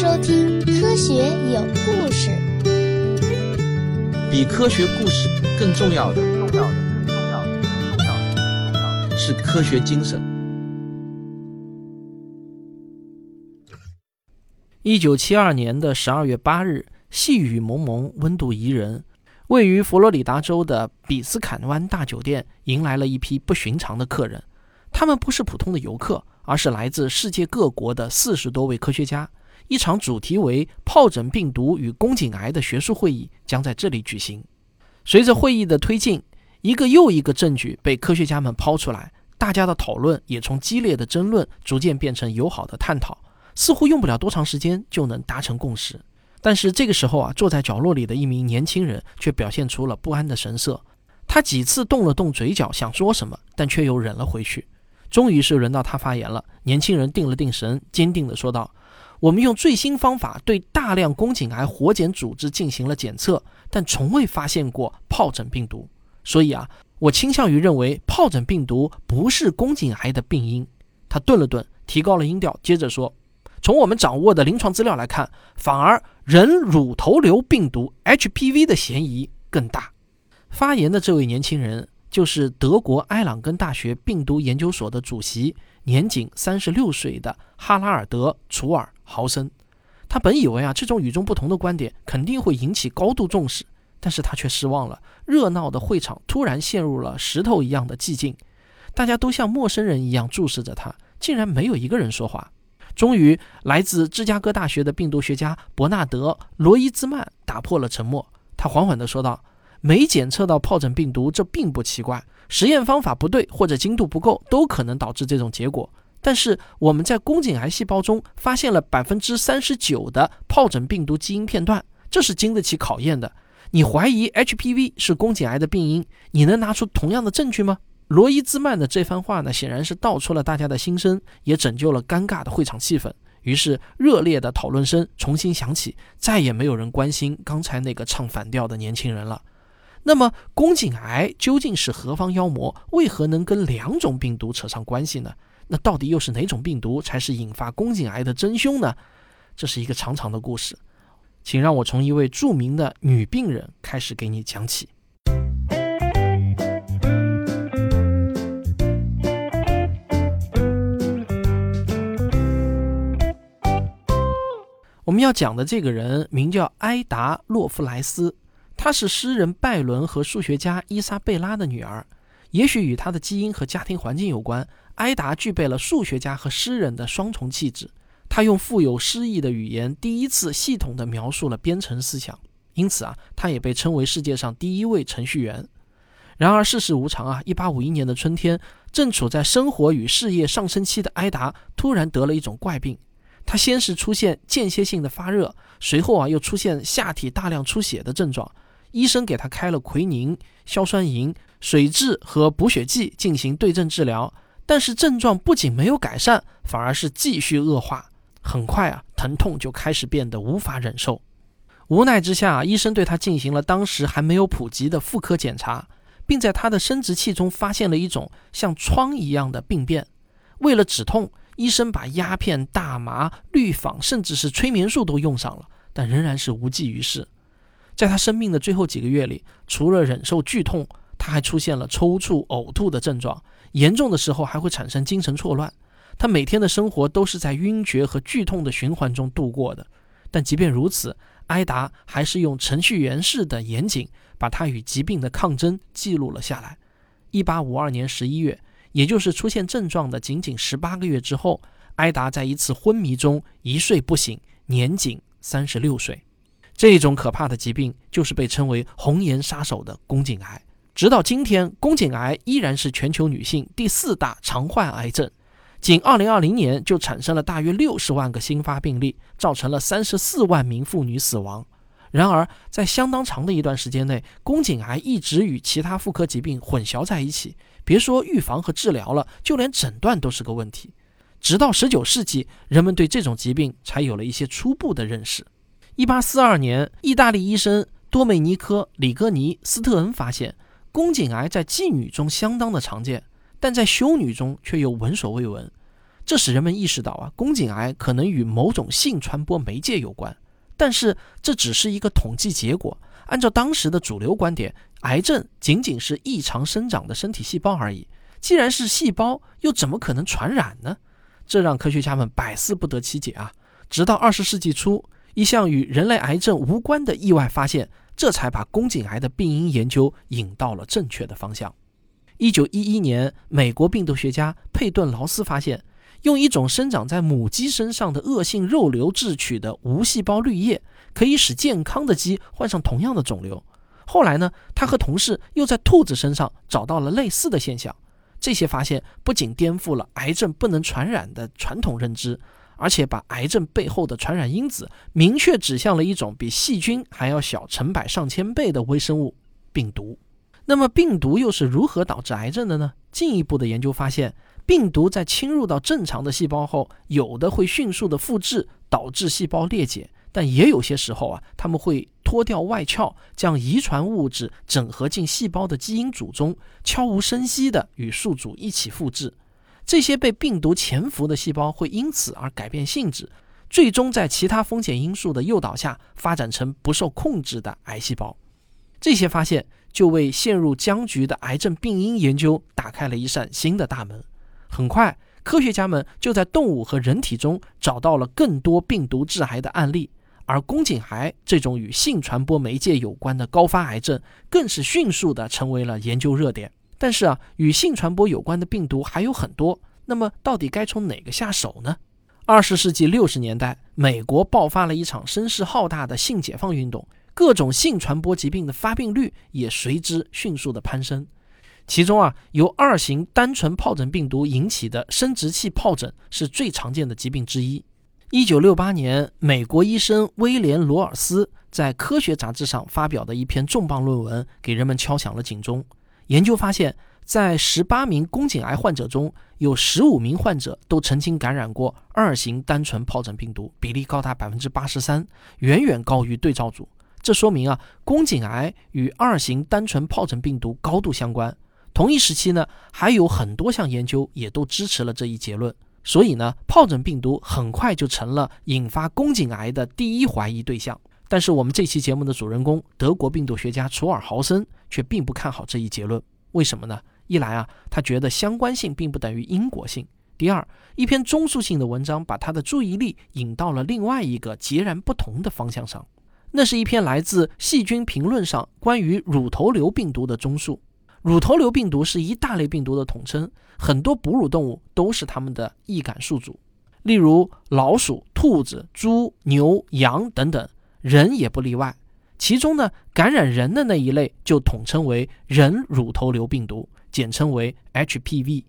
收听《科学有故事》。比科学故事更重要的，重要的，更重要的，更重要的，更重要的是科学精神。一九七二年的十二月八日，细雨蒙蒙，温度宜人。位于佛罗里达州的比斯坎湾大酒店迎来了一批不寻常的客人。他们不是普通的游客，而是来自世界各国的四十多位科学家。一场主题为“疱疹病毒与宫颈癌”的学术会议将在这里举行。随着会议的推进，一个又一个证据被科学家们抛出来，大家的讨论也从激烈的争论逐渐变成友好的探讨。似乎用不了多长时间就能达成共识。但是这个时候啊，坐在角落里的一名年轻人却表现出了不安的神色。他几次动了动嘴角，想说什么，但却又忍了回去。终于是轮到他发言了。年轻人定了定神，坚定地说道：“我们用最新方法对大量宫颈癌活检组织进行了检测，但从未发现过疱疹病毒。所以啊，我倾向于认为疱疹病毒不是宫颈癌的病因。”他顿了顿，提高了音调，接着说：“从我们掌握的临床资料来看，反而人乳头瘤病毒 HPV 的嫌疑更大。”发言的这位年轻人。就是德国埃朗根大学病毒研究所的主席，年仅三十六岁的哈拉尔德·楚尔豪森。他本以为啊，这种与众不同的观点肯定会引起高度重视，但是他却失望了。热闹的会场突然陷入了石头一样的寂静，大家都像陌生人一样注视着他，竟然没有一个人说话。终于，来自芝加哥大学的病毒学家伯纳德·罗伊兹曼打破了沉默，他缓缓地说道。没检测到疱疹病毒，这并不奇怪。实验方法不对或者精度不够，都可能导致这种结果。但是我们在宫颈癌细胞中发现了百分之三十九的疱疹病毒基因片段，这是经得起考验的。你怀疑 HPV 是宫颈癌的病因，你能拿出同样的证据吗？罗伊兹曼的这番话呢，显然是道出了大家的心声，也拯救了尴尬的会场气氛。于是热烈的讨论声重新响起，再也没有人关心刚才那个唱反调的年轻人了。那么，宫颈癌究竟是何方妖魔？为何能跟两种病毒扯上关系呢？那到底又是哪种病毒才是引发宫颈癌的真凶呢？这是一个长长的故事，请让我从一位著名的女病人开始给你讲起。我们要讲的这个人名叫埃达·洛夫莱斯。她是诗人拜伦和数学家伊莎贝拉的女儿，也许与她的基因和家庭环境有关。埃达具备了数学家和诗人的双重气质，他用富有诗意的语言，第一次系统地描述了编程思想，因此啊，他也被称为世界上第一位程序员。然而世事无常啊，一八五一年的春天，正处在生活与事业上升期的埃达突然得了一种怪病，他先是出现间歇性的发热，随后啊又出现下体大量出血的症状。医生给他开了奎宁、硝酸银、水蛭和补血剂进行对症治疗，但是症状不仅没有改善，反而是继续恶化。很快啊，疼痛就开始变得无法忍受。无奈之下，医生对他进行了当时还没有普及的妇科检查，并在他的生殖器中发现了一种像疮一样的病变。为了止痛，医生把鸦片、大麻、氯仿，甚至是催眠术都用上了，但仍然是无济于事。在他生命的最后几个月里，除了忍受剧痛，他还出现了抽搐、呕吐的症状，严重的时候还会产生精神错乱。他每天的生活都是在晕厥和剧痛的循环中度过的。但即便如此，埃达还是用程序员式的严谨，把他与疾病的抗争记录了下来。一八五二年十一月，也就是出现症状的仅仅十八个月之后，埃达在一次昏迷中一睡不醒，年仅三十六岁。这种可怕的疾病就是被称为“红颜杀手”的宫颈癌。直到今天，宫颈癌依然是全球女性第四大常患癌症，仅2020年就产生了大约60万个新发病例，造成了34万名妇女死亡。然而，在相当长的一段时间内，宫颈癌一直与其他妇科疾病混淆在一起，别说预防和治疗了，就连诊断都是个问题。直到19世纪，人们对这种疾病才有了一些初步的认识。一八四二年，意大利医生多美尼科·里戈尼斯特恩发现，宫颈癌在妓女中相当的常见，但在修女中却又闻所未闻。这使人们意识到啊，宫颈癌可能与某种性传播媒介有关。但是这只是一个统计结果。按照当时的主流观点，癌症仅仅是异常生长的身体细胞而已。既然是细胞，又怎么可能传染呢？这让科学家们百思不得其解啊！直到二十世纪初，一项与人类癌症无关的意外发现，这才把宫颈癌的病因研究引到了正确的方向。一九一一年，美国病毒学家佩顿劳斯发现。用一种生长在母鸡身上的恶性肉瘤制取的无细胞滤液，可以使健康的鸡患上同样的肿瘤。后来呢，他和同事又在兔子身上找到了类似的现象。这些发现不仅颠覆了癌症不能传染的传统认知，而且把癌症背后的传染因子明确指向了一种比细菌还要小成百上千倍的微生物——病毒。那么，病毒又是如何导致癌症的呢？进一步的研究发现。病毒在侵入到正常的细胞后，有的会迅速的复制，导致细胞裂解；但也有些时候啊，他们会脱掉外壳，将遗传物质整合进细胞的基因组中，悄无声息地与宿主一起复制。这些被病毒潜伏的细胞会因此而改变性质，最终在其他风险因素的诱导下，发展成不受控制的癌细胞。这些发现就为陷入僵局的癌症病因研究打开了一扇新的大门。很快，科学家们就在动物和人体中找到了更多病毒致癌的案例，而宫颈癌这种与性传播媒介有关的高发癌症，更是迅速地成为了研究热点。但是啊，与性传播有关的病毒还有很多，那么到底该从哪个下手呢？二十世纪六十年代，美国爆发了一场声势浩大的性解放运动，各种性传播疾病的发病率也随之迅速的攀升。其中啊，由二型单纯疱疹病毒引起的生殖器疱疹是最常见的疾病之一。一九六八年，美国医生威廉·罗尔斯在《科学》杂志上发表的一篇重磅论文，给人们敲响了警钟。研究发现，在十八名宫颈癌患者中，有十五名患者都曾经感染过二型单纯疱疹病毒，比例高达百分之八十三，远远高于对照组。这说明啊，宫颈癌与二型单纯疱疹病毒高度相关。同一时期呢，还有很多项研究也都支持了这一结论。所以呢，疱疹病毒很快就成了引发宫颈癌的第一怀疑对象。但是我们这期节目的主人公德国病毒学家楚尔豪森却并不看好这一结论。为什么呢？一来啊，他觉得相关性并不等于因果性；第二，一篇综述性的文章把他的注意力引到了另外一个截然不同的方向上。那是一篇来自《细菌评论》上关于乳头瘤病毒的综述。乳头瘤病毒是一大类病毒的统称，很多哺乳动物都是它们的易感宿主，例如老鼠、兔子、猪、牛、羊等等，人也不例外。其中呢，感染人的那一类就统称为人乳头瘤病毒，简称为 HPV。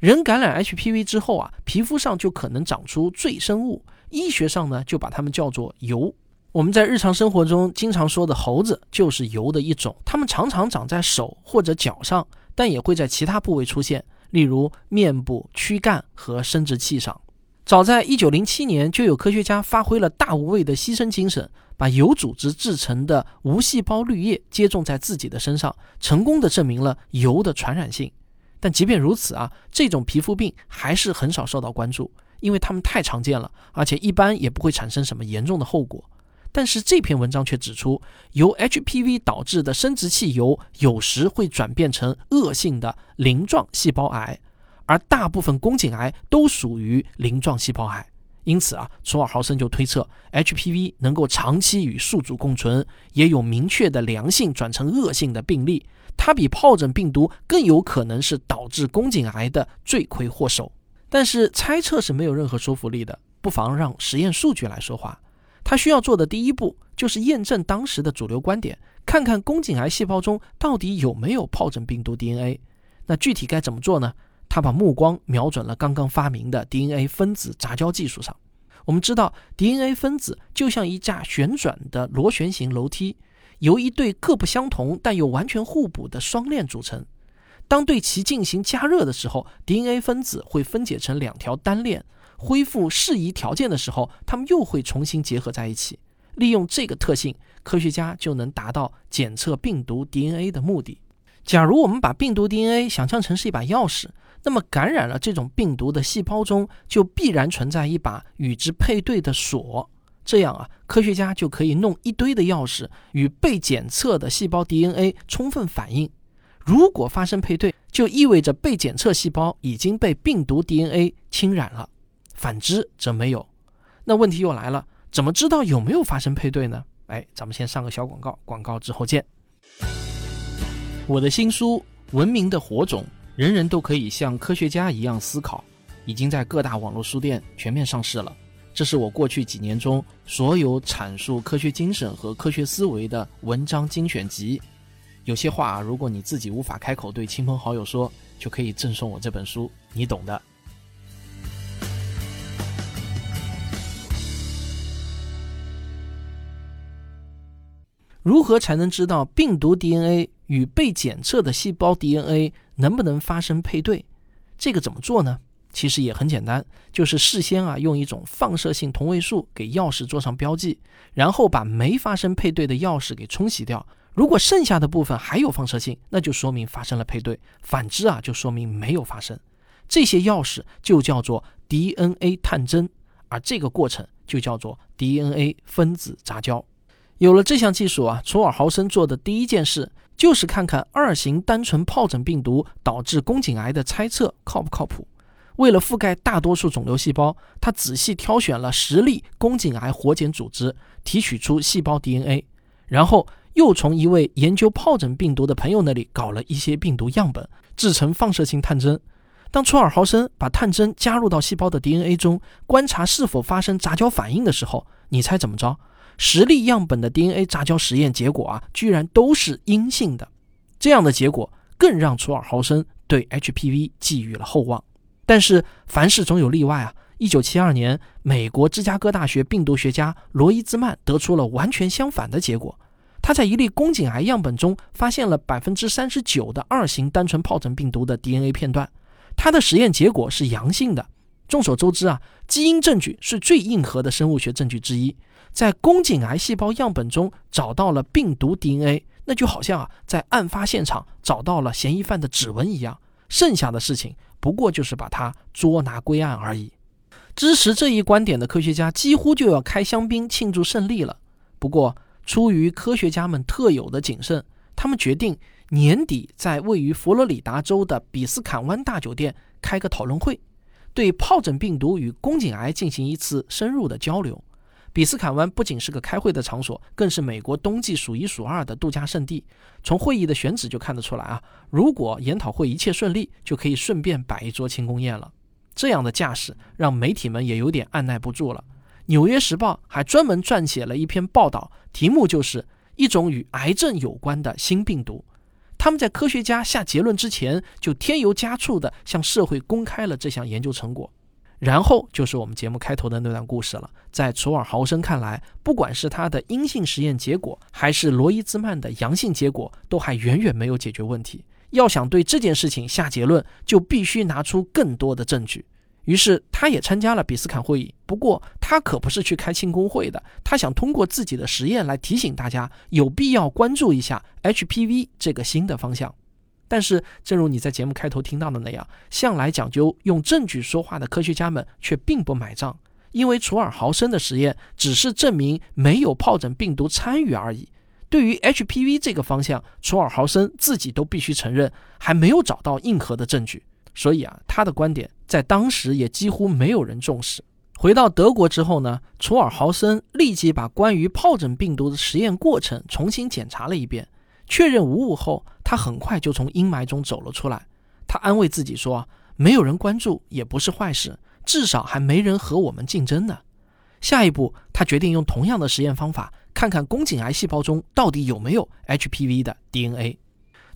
人感染 HPV 之后啊，皮肤上就可能长出赘生物，医学上呢就把它们叫做疣。我们在日常生活中经常说的猴子就是疣的一种，它们常常长在手或者脚上，但也会在其他部位出现，例如面部、躯干和生殖器上。早在1907年，就有科学家发挥了大无畏的牺牲精神，把疣组织制成的无细胞滤液接种在自己的身上，成功的证明了疣的传染性。但即便如此啊，这种皮肤病还是很少受到关注，因为它们太常见了，而且一般也不会产生什么严重的后果。但是这篇文章却指出，由 HPV 导致的生殖器疣有时会转变成恶性的鳞状细胞癌，而大部分宫颈癌都属于鳞状细胞癌。因此啊，楚尔豪森就推测，HPV 能够长期与宿主共存，也有明确的良性转成恶性的病例。它比疱疹病毒更有可能是导致宫颈癌的罪魁祸首。但是猜测是没有任何说服力的，不妨让实验数据来说话。他需要做的第一步就是验证当时的主流观点，看看宫颈癌细胞中到底有没有疱疹病毒 DNA。那具体该怎么做呢？他把目光瞄准了刚刚发明的 DNA 分子杂交技术上。我们知道，DNA 分子就像一架旋转的螺旋形楼梯，由一对各不相同但又完全互补的双链组成。当对其进行加热的时候，DNA 分子会分解成两条单链。恢复适宜条件的时候，它们又会重新结合在一起。利用这个特性，科学家就能达到检测病毒 DNA 的目的。假如我们把病毒 DNA 想象成是一把钥匙，那么感染了这种病毒的细胞中就必然存在一把与之配对的锁。这样啊，科学家就可以弄一堆的钥匙与被检测的细胞 DNA 充分反应。如果发生配对，就意味着被检测细胞已经被病毒 DNA 侵染了；反之则没有。那问题又来了，怎么知道有没有发生配对呢？哎，咱们先上个小广告，广告之后见。我的新书《文明的火种》，人人都可以像科学家一样思考，已经在各大网络书店全面上市了。这是我过去几年中所有阐述科学精神和科学思维的文章精选集。有些话，如果你自己无法开口对亲朋好友说，就可以赠送我这本书，你懂的。如何才能知道病毒 DNA 与被检测的细胞 DNA 能不能发生配对？这个怎么做呢？其实也很简单，就是事先啊用一种放射性同位素给钥匙做上标记，然后把没发生配对的钥匙给冲洗掉。如果剩下的部分还有放射性，那就说明发生了配对；反之啊，就说明没有发生。这些钥匙就叫做 DNA 探针，而这个过程就叫做 DNA 分子杂交。有了这项技术啊，楚尔豪森做的第一件事就是看看二型单纯疱疹病毒导致宫颈癌的猜测靠不靠谱。为了覆盖大多数肿瘤细胞，他仔细挑选了十例宫颈癌活检组织，提取出细胞 DNA，然后又从一位研究疱疹病毒的朋友那里搞了一些病毒样本，制成放射性探针。当初尔豪森把探针加入到细胞的 DNA 中，观察是否发生杂交反应的时候，你猜怎么着？十例样本的 DNA 杂交实验结果啊，居然都是阴性的。这样的结果更让楚尔豪森对 HPV 寄予了厚望。但是凡事总有例外啊！一九七二年，美国芝加哥大学病毒学家罗伊兹曼得出了完全相反的结果。他在一例宫颈癌样本中发现了百分之三十九的二型单纯疱疹病毒的 DNA 片段，他的实验结果是阳性的。众所周知啊，基因证据是最硬核的生物学证据之一。在宫颈癌细胞样本中找到了病毒 DNA，那就好像啊，在案发现场找到了嫌疑犯的指纹一样。剩下的事情。不过就是把它捉拿归案而已。支持这一观点的科学家几乎就要开香槟庆祝胜利了。不过，出于科学家们特有的谨慎，他们决定年底在位于佛罗里达州的比斯坎湾大酒店开个讨论会，对疱疹病毒与宫颈癌进行一次深入的交流。比斯坎湾不仅是个开会的场所，更是美国冬季数一数二的度假胜地。从会议的选址就看得出来啊，如果研讨会一切顺利，就可以顺便摆一桌庆功宴了。这样的架势让媒体们也有点按耐不住了。《纽约时报》还专门撰写了一篇报道，题目就是一种与癌症有关的新病毒。他们在科学家下结论之前，就添油加醋地向社会公开了这项研究成果。然后就是我们节目开头的那段故事了。在楚尔豪森看来，不管是他的阴性实验结果，还是罗伊兹曼的阳性结果，都还远远没有解决问题。要想对这件事情下结论，就必须拿出更多的证据。于是，他也参加了比斯坎会议。不过，他可不是去开庆功会的，他想通过自己的实验来提醒大家，有必要关注一下 HPV 这个新的方向。但是，正如你在节目开头听到的那样，向来讲究用证据说话的科学家们却并不买账，因为楚尔豪森的实验只是证明没有疱疹病毒参与而已。对于 HPV 这个方向，楚尔豪森自己都必须承认还没有找到硬核的证据，所以啊，他的观点在当时也几乎没有人重视。回到德国之后呢，楚尔豪森立即把关于疱疹病毒的实验过程重新检查了一遍。确认无误后，他很快就从阴霾中走了出来。他安慰自己说：“没有人关注也不是坏事，至少还没人和我们竞争呢。”下一步，他决定用同样的实验方法，看看宫颈癌细胞中到底有没有 HPV 的 DNA。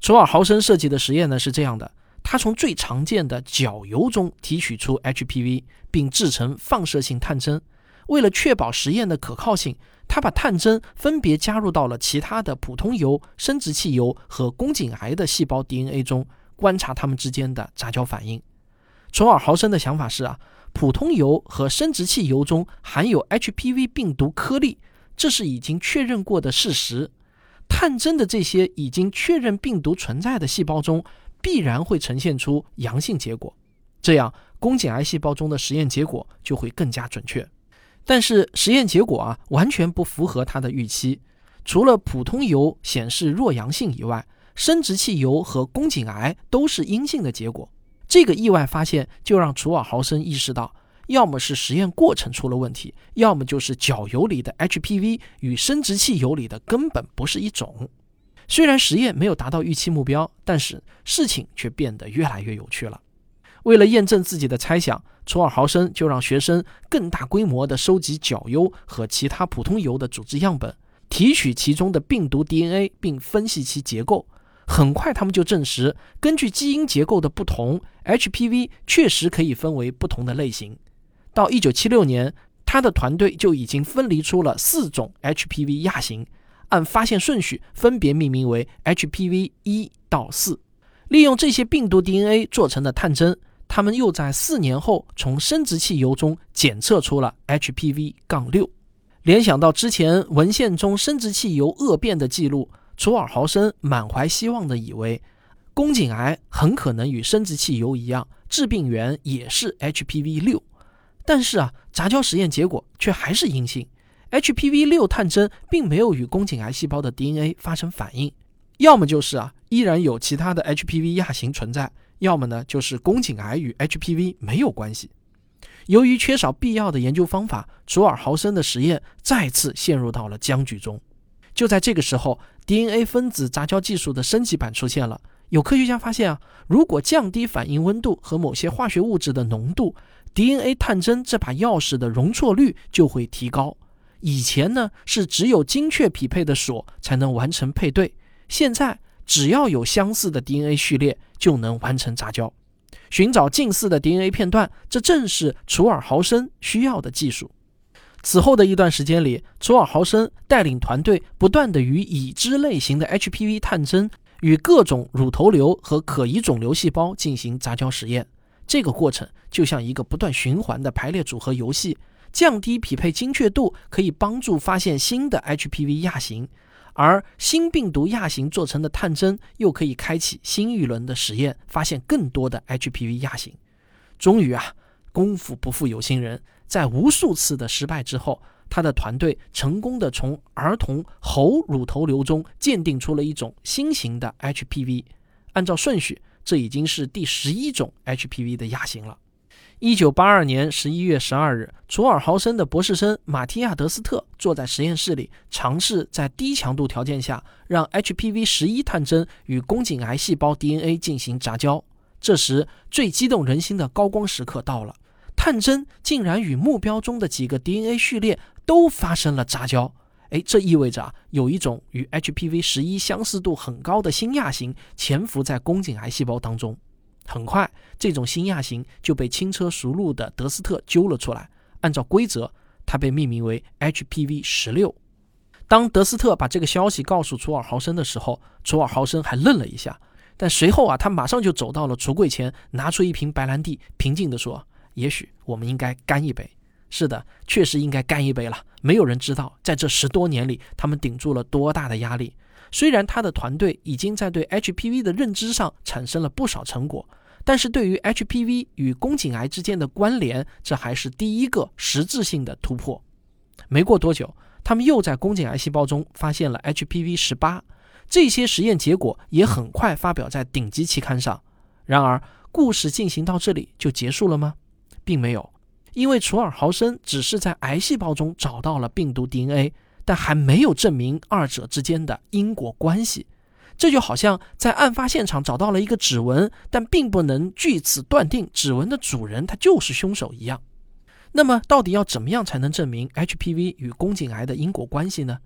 楚尔豪森设计的实验呢是这样的：他从最常见的角油中提取出 HPV，并制成放射性探针。为了确保实验的可靠性。他把探针分别加入到了其他的普通油、生殖器油和宫颈癌的细胞 DNA 中，观察它们之间的杂交反应。楚尔豪森的想法是啊，普通油和生殖器油中含有 HPV 病毒颗粒，这是已经确认过的事实。探针的这些已经确认病毒存在的细胞中，必然会呈现出阳性结果，这样宫颈癌细胞中的实验结果就会更加准确。但是实验结果啊，完全不符合他的预期。除了普通疣显示弱阳性以外，生殖器疣和宫颈癌都是阴性的结果。这个意外发现就让楚尔豪森意识到，要么是实验过程出了问题，要么就是角疣里的 HPV 与生殖器疣里的根本不是一种。虽然实验没有达到预期目标，但是事情却变得越来越有趣了。为了验证自己的猜想，楚尔豪森就让学生更大规模地收集角疣和其他普通疣的组织样本，提取其中的病毒 DNA，并分析其结构。很快，他们就证实，根据基因结构的不同，HPV 确实可以分为不同的类型。到1976年，他的团队就已经分离出了四种 HPV 亚型，按发现顺序分别命名为 HPV 一到四。利用这些病毒 DNA 做成的探针，他们又在四年后从生殖器疣中检测出了 HPV 杠六。联想到之前文献中生殖器疣恶变的记录。楚尔豪森满怀希望地以为，宫颈癌很可能与生殖器疣一样，致病源也是 HPV 六。但是啊，杂交实验结果却还是阴性，HPV 六探针并没有与宫颈癌细胞的 DNA 发生反应。要么就是啊，依然有其他的 HPV 亚型存在；要么呢，就是宫颈癌与 HPV 没有关系。由于缺少必要的研究方法，卓尔豪森的实验再次陷入到了僵局中。就在这个时候，DNA 分子杂交技术的升级版出现了。有科学家发现啊，如果降低反应温度和某些化学物质的浓度，DNA 探针这把钥匙的容错率就会提高。以前呢是只有精确匹配的锁才能完成配对，现在只要有相似的 DNA 序列就能完成杂交。寻找近似的 DNA 片段，这正是楚尔豪森需要的技术。此后的一段时间里，楚尔豪森带领团队不断地与已知类型的 HPV 探针与各种乳头瘤和可疑肿瘤细胞进行杂交实验。这个过程就像一个不断循环的排列组合游戏，降低匹配精确度可以帮助发现新的 HPV 亚型，而新病毒亚型做成的探针又可以开启新一轮的实验，发现更多的 HPV 亚型。终于啊，功夫不负有心人。在无数次的失败之后，他的团队成功的从儿童猴乳头瘤中鉴定出了一种新型的 HPV。按照顺序，这已经是第十一种 HPV 的亚型了。一九八二年十一月十二日，卓尔豪森的博士生马提亚德斯特坐在实验室里，尝试在低强度条件下让 HPV 十一探针与宫颈癌细胞 DNA 进行杂交。这时，最激动人心的高光时刻到了。探针竟然与目标中的几个 DNA 序列都发生了杂交，哎，这意味着啊，有一种与 HPV 十一相似度很高的新亚型潜伏在宫颈癌细胞当中。很快，这种新亚型就被轻车熟路的德斯特揪了出来。按照规则，它被命名为 HPV 十六。当德斯特把这个消息告诉楚尔豪森的时候，楚尔豪森还愣了一下，但随后啊，他马上就走到了橱柜前，拿出一瓶白兰地，平静地说。也许我们应该干一杯。是的，确实应该干一杯了。没有人知道，在这十多年里，他们顶住了多大的压力。虽然他的团队已经在对 HPV 的认知上产生了不少成果，但是对于 HPV 与宫颈癌之间的关联，这还是第一个实质性的突破。没过多久，他们又在宫颈癌细胞中发现了 HPV 十八。这些实验结果也很快发表在顶级期刊上。然而，故事进行到这里就结束了吗？并没有，因为楚尔豪森只是在癌细胞中找到了病毒 DNA，但还没有证明二者之间的因果关系。这就好像在案发现场找到了一个指纹，但并不能据此断定指纹的主人他就是凶手一样。那么，到底要怎么样才能证明 HPV 与宫颈癌的因果关系呢？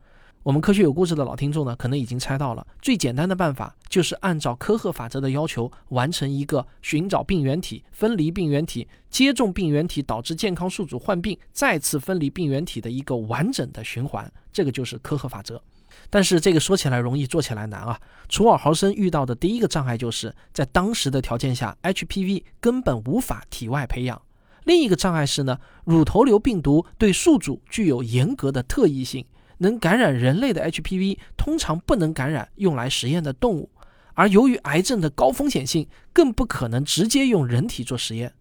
我们科学有故事的老听众呢，可能已经猜到了，最简单的办法就是按照科赫法则的要求，完成一个寻找病原体、分离病原体、接种病原体导致健康宿主患病、再次分离病原体的一个完整的循环。这个就是科赫法则。但是这个说起来容易，做起来难啊！楚尔豪森遇到的第一个障碍就是在当时的条件下，HPV 根本无法体外培养。另一个障碍是呢，乳头瘤病毒对宿主具有严格的特异性。能感染人类的 HPV 通常不能感染用来实验的动物，而由于癌症的高风险性，更不可能直接用人体做实验。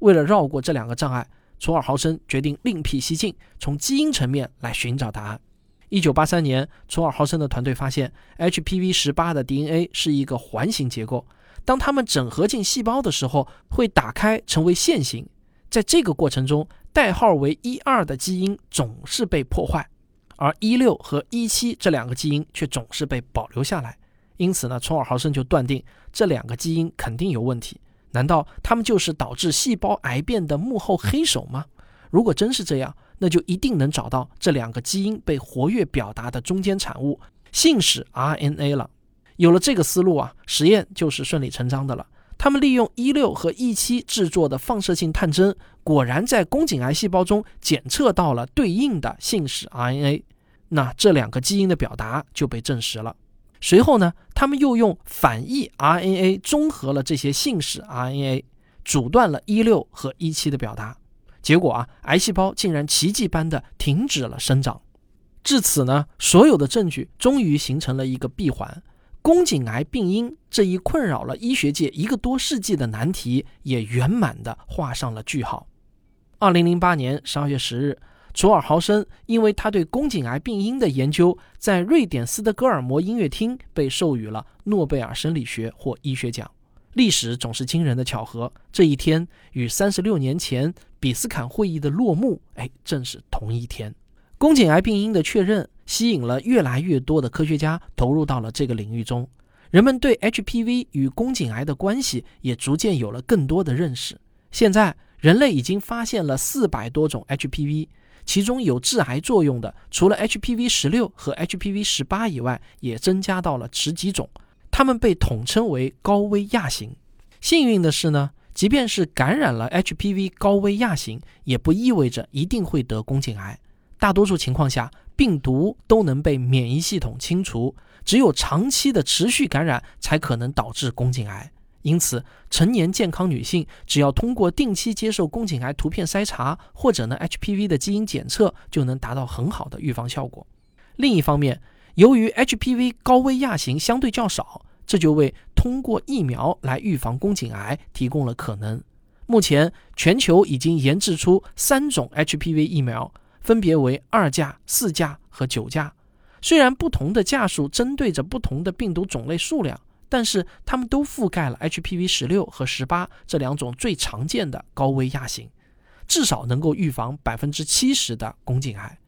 为了绕过这两个障碍，楚尔豪森决定另辟蹊径，从基因层面来寻找答案。一九八三年，楚尔豪森的团队发现 HPV 十八的 DNA 是一个环形结构，当它们整合进细胞的时候，会打开成为线形。在这个过程中，代号为一二的基因总是被破坏，而一六和一七这两个基因却总是被保留下来。因此呢，从尔豪森就断定这两个基因肯定有问题。难道他们就是导致细胞癌变的幕后黑手吗？如果真是这样，那就一定能找到这两个基因被活跃表达的中间产物——信使 RNA 了。有了这个思路啊，实验就是顺理成章的了。他们利用一六和一七制作的放射性探针，果然在宫颈癌细胞中检测到了对应的信使 RNA。那这两个基因的表达就被证实了。随后呢，他们又用反义 RNA 综合了这些信使 RNA，阻断了一六和一七的表达。结果啊，癌细胞竟然奇迹般的停止了生长。至此呢，所有的证据终于形成了一个闭环，宫颈癌病因这一困扰了医学界一个多世纪的难题也圆满的画上了句号。二零零八年十二月十日。卓尔豪森因为他对宫颈癌病因的研究，在瑞典斯德哥尔摩音乐厅被授予了诺贝尔生理学或医学奖。历史总是惊人的巧合，这一天与三十六年前比斯坎会议的落幕，哎，正是同一天。宫颈癌病因的确认，吸引了越来越多的科学家投入到了这个领域中。人们对 HPV 与宫颈癌的关系也逐渐有了更多的认识。现在，人类已经发现了四百多种 HPV。其中有致癌作用的，除了 HPV 十六和 HPV 十八以外，也增加到了十几种。它们被统称为高危亚型。幸运的是呢，即便是感染了 HPV 高危亚型，也不意味着一定会得宫颈癌。大多数情况下，病毒都能被免疫系统清除，只有长期的持续感染才可能导致宫颈癌。因此，成年健康女性只要通过定期接受宫颈癌图片筛查，或者呢 HPV 的基因检测，就能达到很好的预防效果。另一方面，由于 HPV 高危亚型相对较少，这就为通过疫苗来预防宫颈癌提供了可能。目前，全球已经研制出三种 HPV 疫苗，分别为二价、四价和九价。虽然不同的价数针对着不同的病毒种类数量。但是它们都覆盖了 HPV 十六和十八这两种最常见的高危亚型，至少能够预防百分之七十的宫颈癌。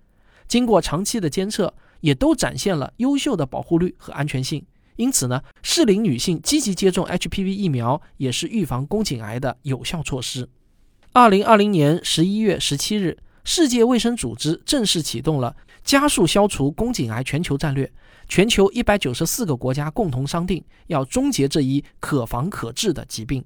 经过长期的监测，也都展现了优秀的保护率和安全性。因此呢，适龄女性积极接种 HPV 疫苗也是预防宫颈癌的有效措施。二零二零年十一月十七日，世界卫生组织正式启动了加速消除宫颈癌全球战略。全球一百九十四个国家共同商定，要终结这一可防可治的疾病。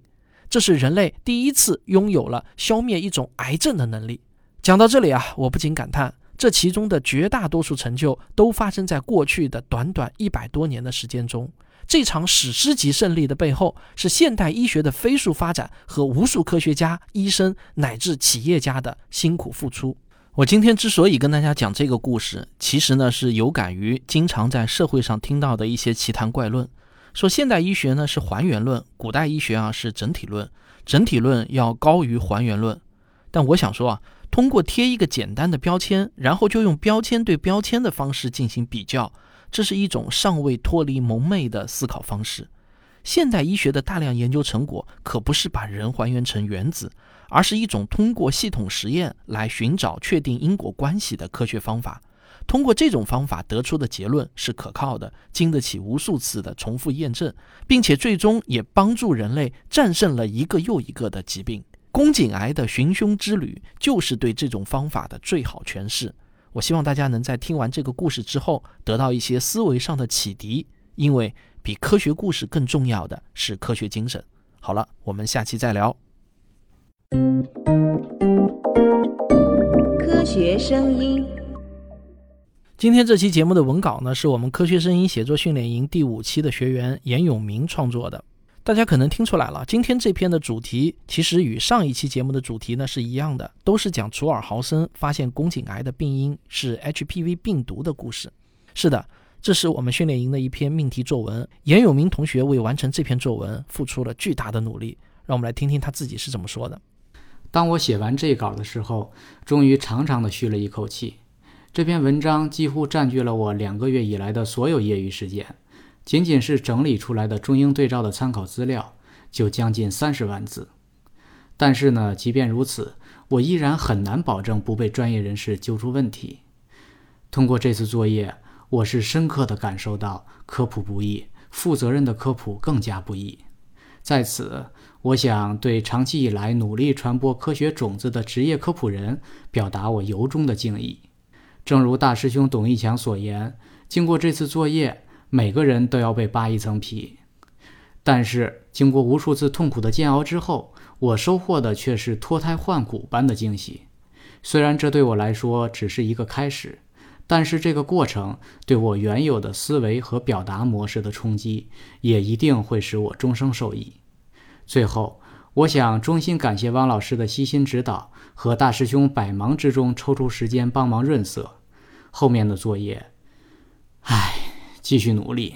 这是人类第一次拥有了消灭一种癌症的能力。讲到这里啊，我不禁感叹，这其中的绝大多数成就都发生在过去的短短一百多年的时间中。这场史诗级胜利的背后，是现代医学的飞速发展和无数科学家、医生乃至企业家的辛苦付出。我今天之所以跟大家讲这个故事，其实呢是有感于经常在社会上听到的一些奇谈怪论，说现代医学呢是还原论，古代医学啊是整体论，整体论要高于还原论。但我想说啊，通过贴一个简单的标签，然后就用标签对标签的方式进行比较，这是一种尚未脱离蒙昧的思考方式。现代医学的大量研究成果可不是把人还原成原子。而是一种通过系统实验来寻找确定因果关系的科学方法。通过这种方法得出的结论是可靠的，经得起无数次的重复验证，并且最终也帮助人类战胜了一个又一个的疾病。宫颈癌的寻凶之旅就是对这种方法的最好诠释。我希望大家能在听完这个故事之后得到一些思维上的启迪，因为比科学故事更重要的是科学精神。好了，我们下期再聊。科学声音。今天这期节目的文稿呢，是我们科学声音写作训练营第五期的学员严永明创作的。大家可能听出来了，今天这篇的主题其实与上一期节目的主题呢是一样的，都是讲楚尔豪森发现宫颈癌的病因是 HPV 病毒的故事。是的，这是我们训练营的一篇命题作文。严永明同学为完成这篇作文付出了巨大的努力。让我们来听听他自己是怎么说的。当我写完这一稿的时候，终于长长的吁了一口气。这篇文章几乎占据了我两个月以来的所有业余时间，仅仅是整理出来的中英对照的参考资料就将近三十万字。但是呢，即便如此，我依然很难保证不被专业人士揪出问题。通过这次作业，我是深刻地感受到科普不易，负责任的科普更加不易。在此，我想对长期以来努力传播科学种子的职业科普人表达我由衷的敬意。正如大师兄董一强所言，经过这次作业，每个人都要被扒一层皮。但是，经过无数次痛苦的煎熬之后，我收获的却是脱胎换骨般的惊喜。虽然这对我来说只是一个开始，但是这个过程对我原有的思维和表达模式的冲击，也一定会使我终生受益。最后，我想衷心感谢汪老师的悉心指导和大师兄百忙之中抽出时间帮忙润色。后面的作业，唉，继续努力。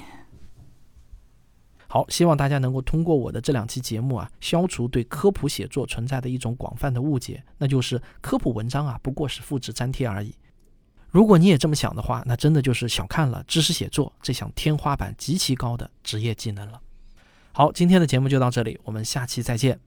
好，希望大家能够通过我的这两期节目啊，消除对科普写作存在的一种广泛的误解，那就是科普文章啊不过是复制粘贴而已。如果你也这么想的话，那真的就是小看了知识写作这项天花板极其高的职业技能了。好，今天的节目就到这里，我们下期再见。